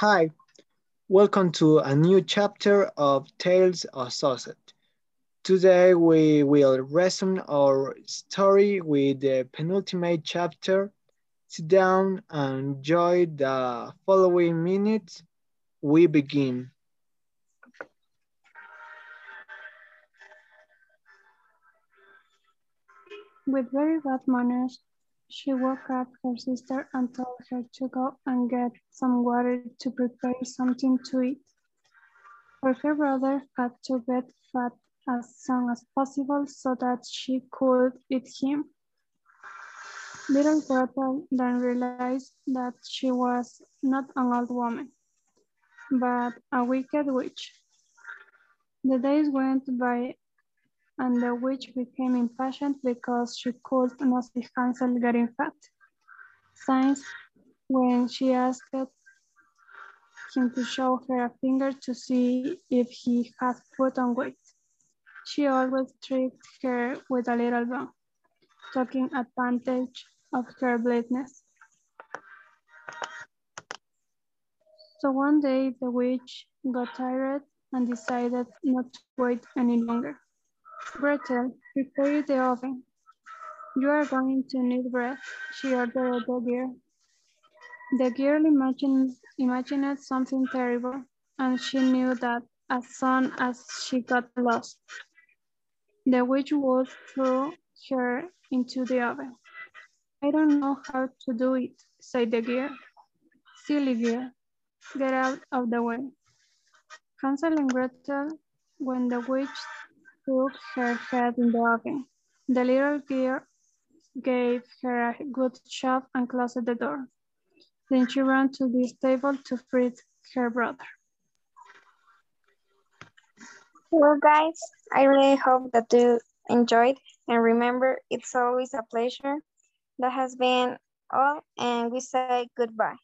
Hi, welcome to a new chapter of Tales of Sauset. Today we will resume our story with the penultimate chapter. Sit down and enjoy the following minutes. We begin. With very bad manners, she woke up her sister and told her to go and get some water to prepare something to eat. For her brother had to get fat as soon as possible so that she could eat him. Little Gretel then realized that she was not an old woman, but a wicked witch. The days went by and the witch became impatient because she could not Hansel getting fat. Since when she asked him to show her a finger to see if he had put on weight. She always tricked her with a little bone, taking advantage of her blindness. So one day the witch got tired and decided not to wait any longer. Gretel, prepare the oven. You are going to need bread, she ordered the girl. The girl imagined, imagined something terrible, and she knew that as soon as she got lost, the witch would throw her into the oven. I don't know how to do it, said the girl. Silly girl, get out of the way. Hansel and Gretel, when the witch took her head in the oven. The little girl gave her a good shove and closed the door. Then she ran to the stable to feed her brother. Well, guys, I really hope that you enjoyed. And remember, it's always a pleasure. That has been all, and we say goodbye.